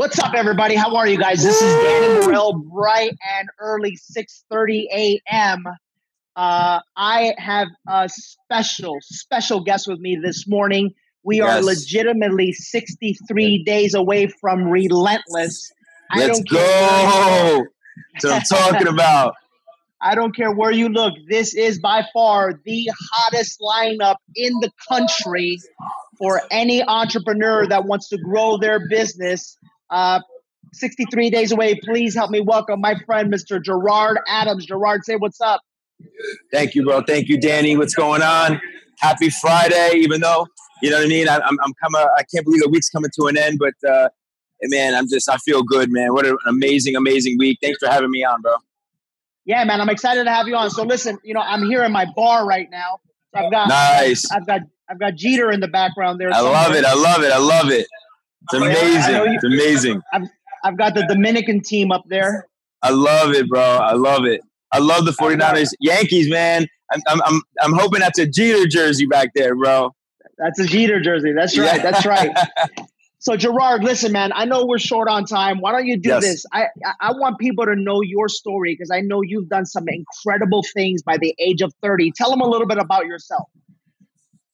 What's up, everybody? How are you guys? This is Danny Morel, bright and early, 6.30 a.m. Uh, I have a special, special guest with me this morning. We yes. are legitimately 63 days away from Relentless. Let's go. That's what I'm talking about. I don't care where you look. This is by far the hottest lineup in the country for any entrepreneur that wants to grow their business. Uh, 63 days away. Please help me welcome my friend, Mr. Gerard Adams. Gerard, say what's up. Thank you, bro. Thank you, Danny. What's going on? Happy Friday, even though, you know what I mean? I, I'm, I'm coming, I can't believe the week's coming to an end, but uh, man, I'm just, I feel good, man. What an amazing, amazing week. Thanks for having me on, bro. Yeah, man, I'm excited to have you on. So listen, you know, I'm here in my bar right now. So I've got nice. I've got I've got Jeter in the background there. I somewhere. love it. I love it. I love it. It's amazing. You, it's amazing. I've I've got the Dominican team up there. I love it, bro. I love it. I love the 49ers. Yankees, man. I'm, I'm, I'm, I'm hoping that's a Jeter jersey back there, bro. That's a Jeter jersey. That's right. That's right. So Gerard, listen, man. I know we're short on time. Why don't you do yes. this? I I want people to know your story because I know you've done some incredible things by the age of thirty. Tell them a little bit about yourself.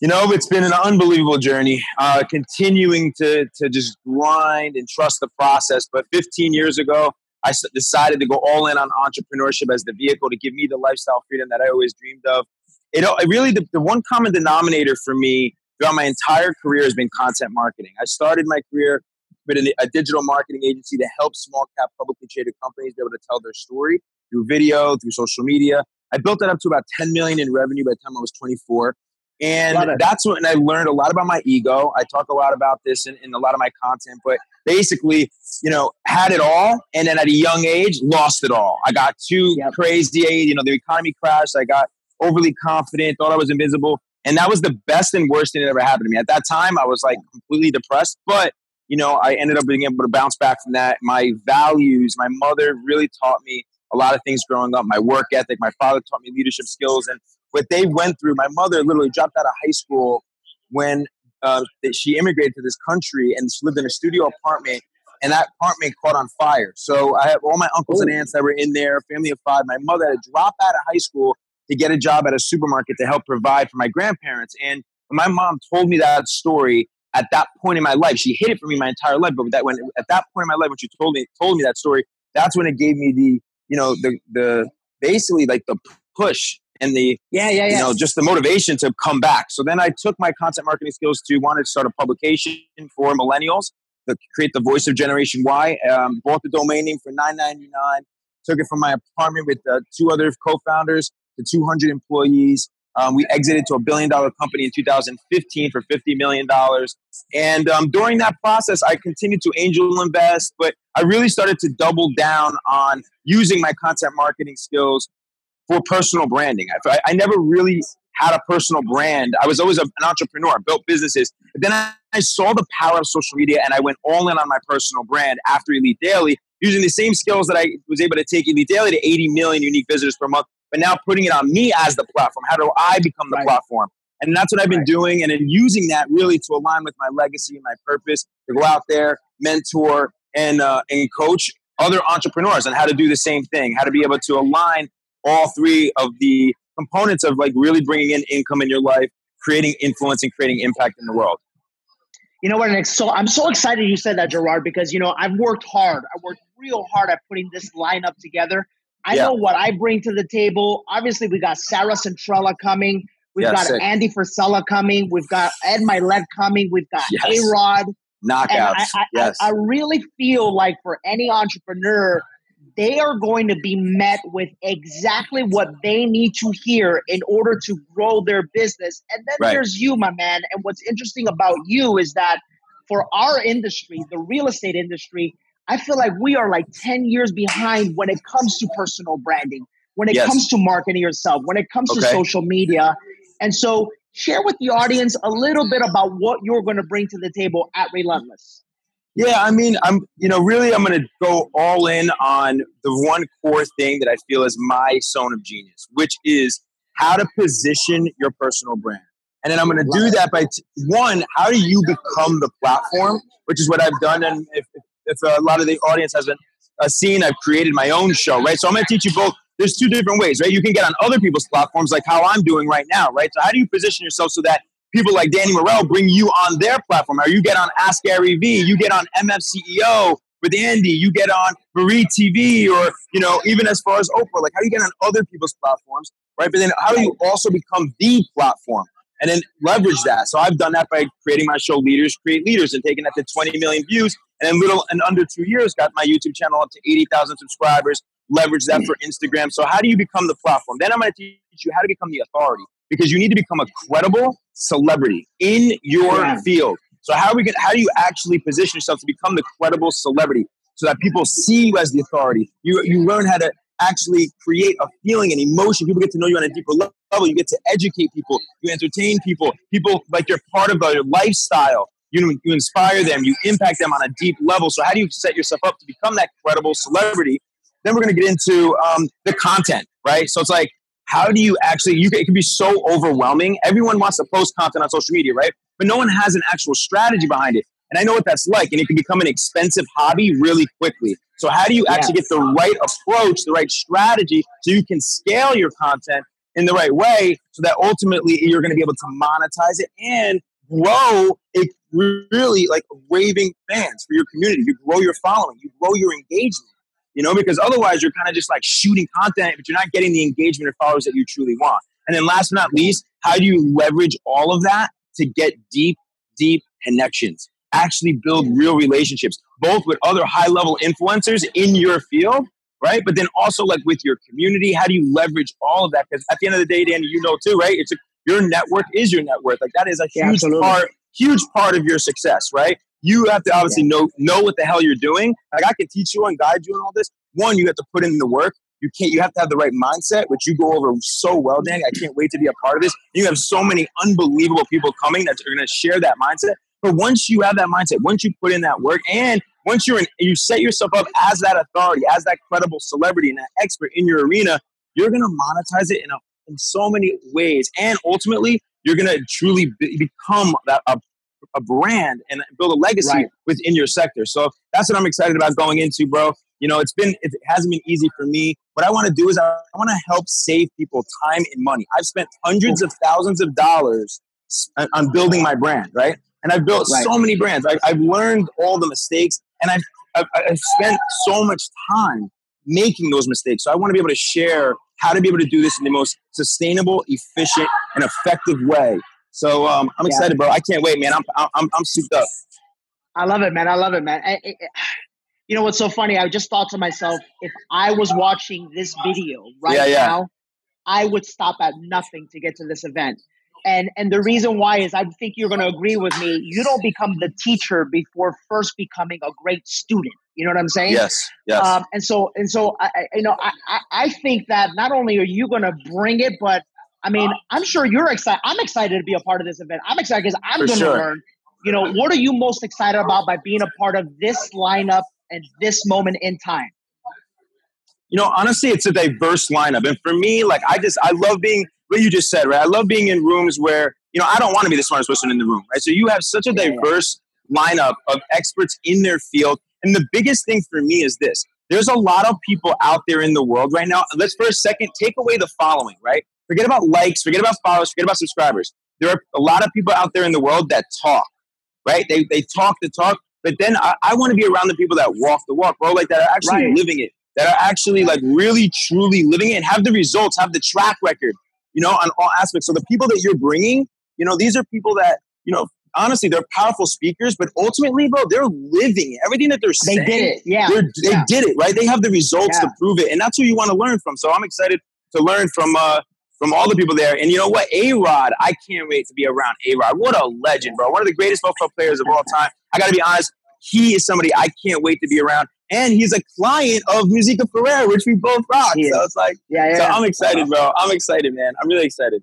You know, it's been an unbelievable journey. Uh, continuing to to just grind and trust the process. But 15 years ago, I decided to go all in on entrepreneurship as the vehicle to give me the lifestyle freedom that I always dreamed of. It, it really the, the one common denominator for me throughout my entire career has been content marketing. I started my career with a digital marketing agency to help small cap publicly traded companies be able to tell their story through video, through social media. I built that up to about 10 million in revenue by the time I was 24. And that's when I learned a lot about my ego. I talk a lot about this in, in, a lot of my content, but basically, you know, had it all. And then at a young age, lost it all. I got too yep. crazy. You know, the economy crashed. I got overly confident, thought I was invisible. And that was the best and worst thing that ever happened to me. At that time, I was like completely depressed, but you know, I ended up being able to bounce back from that. My values, my mother really taught me a lot of things growing up, my work ethic, my father taught me leadership skills. And what they went through, my mother literally dropped out of high school when uh, she immigrated to this country and she lived in a studio apartment and that apartment caught on fire. So I have all my uncles and aunts that were in there, family of five. My mother had to drop out of high school to get a job at a supermarket to help provide for my grandparents. And my mom told me that story at that point in my life, she hid it from me my entire life. But that when at that point in my life, when she told me told me that story, that's when it gave me the you know the the basically like the push and the yeah yeah yeah you know just the motivation to come back. So then I took my content marketing skills to wanted to start a publication for millennials to create the voice of Generation Y. Um, bought the domain name for nine ninety nine. Took it from my apartment with uh, two other co-founders to 200 employees. Um, we exited to a billion dollar company in 2015 for $50 million. And um, during that process, I continued to angel invest, but I really started to double down on using my content marketing skills for personal branding. I, I never really had a personal brand. I was always a, an entrepreneur, I built businesses. But then I, I saw the power of social media and I went all in on my personal brand after Elite Daily, using the same skills that I was able to take Elite Daily to 80 million unique visitors per month but now putting it on me as the platform. How do I become the right. platform? And that's what I've been right. doing. And then using that really to align with my legacy and my purpose to go out there, mentor, and, uh, and coach other entrepreneurs on how to do the same thing, how to be able to align all three of the components of like really bringing in income in your life, creating influence, and creating impact in the world. You know what? And so I'm so excited you said that, Gerard, because you know I've worked hard. I worked real hard at putting this lineup together. I yeah. know what I bring to the table. Obviously, we got Sarah Centrella coming. We've yeah, got sick. Andy Frisella coming. We've got Ed Mylett coming. We've got yes. A Rod. Knockouts. I, I, yes. I, I really feel like for any entrepreneur, they are going to be met with exactly what they need to hear in order to grow their business. And then right. there's you, my man. And what's interesting about you is that for our industry, the real estate industry, I feel like we are like 10 years behind when it comes to personal branding, when it yes. comes to marketing yourself, when it comes okay. to social media. And so share with the audience a little bit about what you're going to bring to the table at Relentless. Yeah, I mean, I'm, you know, really, I'm going to go all in on the one core thing that I feel is my zone of genius, which is how to position your personal brand. And then I'm going to do that by t- one, how do you become the platform, which is what I've done. And if, if a lot of the audience hasn't uh, seen, I've created my own show, right? So I'm going to teach you both. There's two different ways, right? You can get on other people's platforms, like how I'm doing right now, right? So how do you position yourself so that people like Danny Morel bring you on their platform? Or you get on Ask Gary V, you get on MFCEO with Andy, you get on Marie TV, or you know, even as far as Oprah, like how do you get on other people's platforms, right? But then how do you also become the platform? and then leverage that. So I've done that by creating my show Leaders Create Leaders and taking that to 20 million views. And in little and under two years, got my YouTube channel up to 80,000 subscribers. Leverage that hmm. for Instagram. So how do you become the platform? Then I'm going to teach you how to become the authority because you need to become a credible celebrity in your yeah. field. So how we get, how do you actually position yourself to become the credible celebrity so that people see you as the authority? You you learn how to actually create a feeling and emotion. People get to know you on a deeper level. You get to educate people. You entertain people. People like you're part of their lifestyle. You, you inspire them. You impact them on a deep level. So how do you set yourself up to become that credible celebrity? Then we're going to get into um, the content, right? So it's like, how do you actually? You it can be so overwhelming. Everyone wants to post content on social media, right? But no one has an actual strategy behind it. And I know what that's like. And it can become an expensive hobby really quickly. So, how do you actually get the right approach, the right strategy, so you can scale your content in the right way so that ultimately you're going to be able to monetize it and grow a really like raving fans for your community. You grow your following, you grow your engagement, you know, because otherwise you're kind of just like shooting content, but you're not getting the engagement or followers that you truly want. And then last but not least, how do you leverage all of that to get deep, deep connections? actually build real relationships, both with other high level influencers in your field, right? But then also like with your community. How do you leverage all of that? Because at the end of the day, Danny, you know too, right? It's a, your network is your net worth. Like that is a huge yeah, part, huge part of your success, right? You have to obviously yeah. know know what the hell you're doing. Like I can teach you and guide you and all this. One, you have to put in the work. You can't. You have to have the right mindset, which you go over so well, Danny. I can't wait to be a part of this. You have so many unbelievable people coming that are going to share that mindset. But once you have that mindset, once you put in that work, and once you're in, you set yourself up as that authority, as that credible celebrity and that expert in your arena, you're going to monetize it in, a, in so many ways. And ultimately, you're going to truly be, become that, a, a brand and build a legacy right. within your sector. So that's what I'm excited about going into, bro. You know, it's been, it hasn't been easy for me. What I want to do is I, I want to help save people time and money. I've spent hundreds of thousands of dollars on building my brand, right? and I've built right. so many brands. I, have learned all the mistakes, and I've, I've, I've spent so much time making those mistakes. So I want to be able to share how to be able to do this in the most sustainable, efficient, and effective way. So um, I'm excited, yeah. bro. I can't wait, man. I'm I'm I'm souped up. I love it, man. I love it, man. I, I, you know what's so funny? I just thought to myself, if I was watching this video right yeah, yeah. now, I would stop at nothing to get to this event and and the reason why is I think you're going to agree with me. You don't become the teacher before first becoming a great student. You know what I'm saying? Yes. Yes. Um, and so and so I, you know I I think that not only are you going to bring it, but I mean uh, I'm sure you're excited. I'm excited to be a part of this event. I'm excited because I'm going to sure. learn. You know what are you most excited about by being a part of this lineup and this moment in time? You know, honestly, it's a diverse lineup, and for me, like I just I love being what you just said, right? I love being in rooms where, you know, I don't want to be the smartest person in the room, right? So you have such a diverse lineup of experts in their field. And the biggest thing for me is this there's a lot of people out there in the world right now. Let's for a second take away the following, right? Forget about likes, forget about followers, forget about subscribers. There are a lot of people out there in the world that talk, right? They, they talk the talk, but then I, I want to be around the people that walk the walk, bro, like that are actually right. living it, that are actually like really, truly living it and have the results, have the track record, you know, on all aspects. So the people that you're bringing, you know, these are people that, you know, honestly, they're powerful speakers, but ultimately, bro, they're living everything that they're saying. They did it. Yeah. They yeah. did it, right? They have the results yeah. to prove it. And that's who you want to learn from. So I'm excited to learn from, uh, from all the people there. And you know what? A Rod, I can't wait to be around A Rod. What a legend, bro. One of the greatest football players of all time. I got to be honest, he is somebody I can't wait to be around and he's a client of Musika Frère, which we both rock. Yeah. So it's like, yeah, yeah. So I'm excited, bro. I'm excited, man. I'm really excited.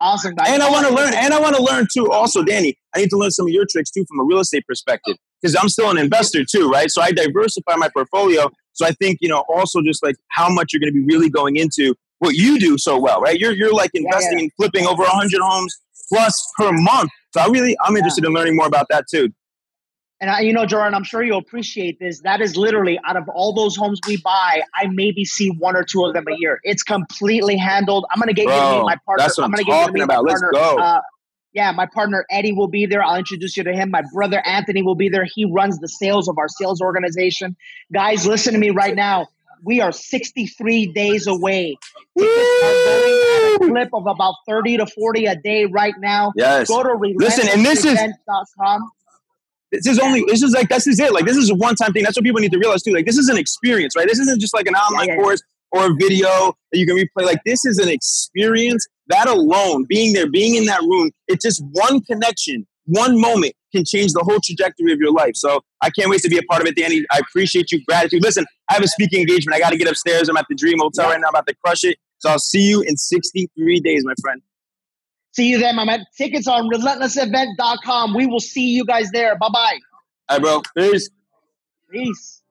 Awesome. And I want to learn, and I want to learn too. Also, Danny, I need to learn some of your tricks too from a real estate perspective because I'm still an investor too, right? So I diversify my portfolio. So I think you know also just like how much you're going to be really going into what you do so well, right? You're you're like investing yeah, yeah. and flipping over 100 homes plus per month. So I really I'm interested in learning more about that too And I, you know, Jordan, I'm sure you'll appreciate this. That is literally out of all those homes we buy, I maybe see one or two of them a year. It's completely handled. I'm gonna get Bro, you to meet my partner. That's what I'm, I'm gonna talking get you to meet about. Let's go. Uh, yeah, my partner Eddie will be there. I'll introduce you to him. My brother Anthony will be there. He runs the sales of our sales organization. Guys, listen to me right now. We are 63 days away. Tickets are going at a clip of about 30 to 40 a day right now. Yes. Go to Listen, and this is this is only this is like this is it. Like this is a one time thing. That's what people need to realize too. Like this is an experience, right? This isn't just like an online yeah, yeah, course or a video that you can replay. Like this is an experience. That alone, being there, being in that room, it's just one connection, one moment can change the whole trajectory of your life. So I can't wait to be a part of it, Danny. I appreciate you. Gratitude. Listen, I have a speaking engagement. I got to get upstairs. I'm at the Dream Hotel right now. I'm about to crush it. So I'll see you in 63 days, my friend. See you then, my man. Tickets on relentlessevent.com. We will see you guys there. Bye bye. All right, bro. Peace. Peace.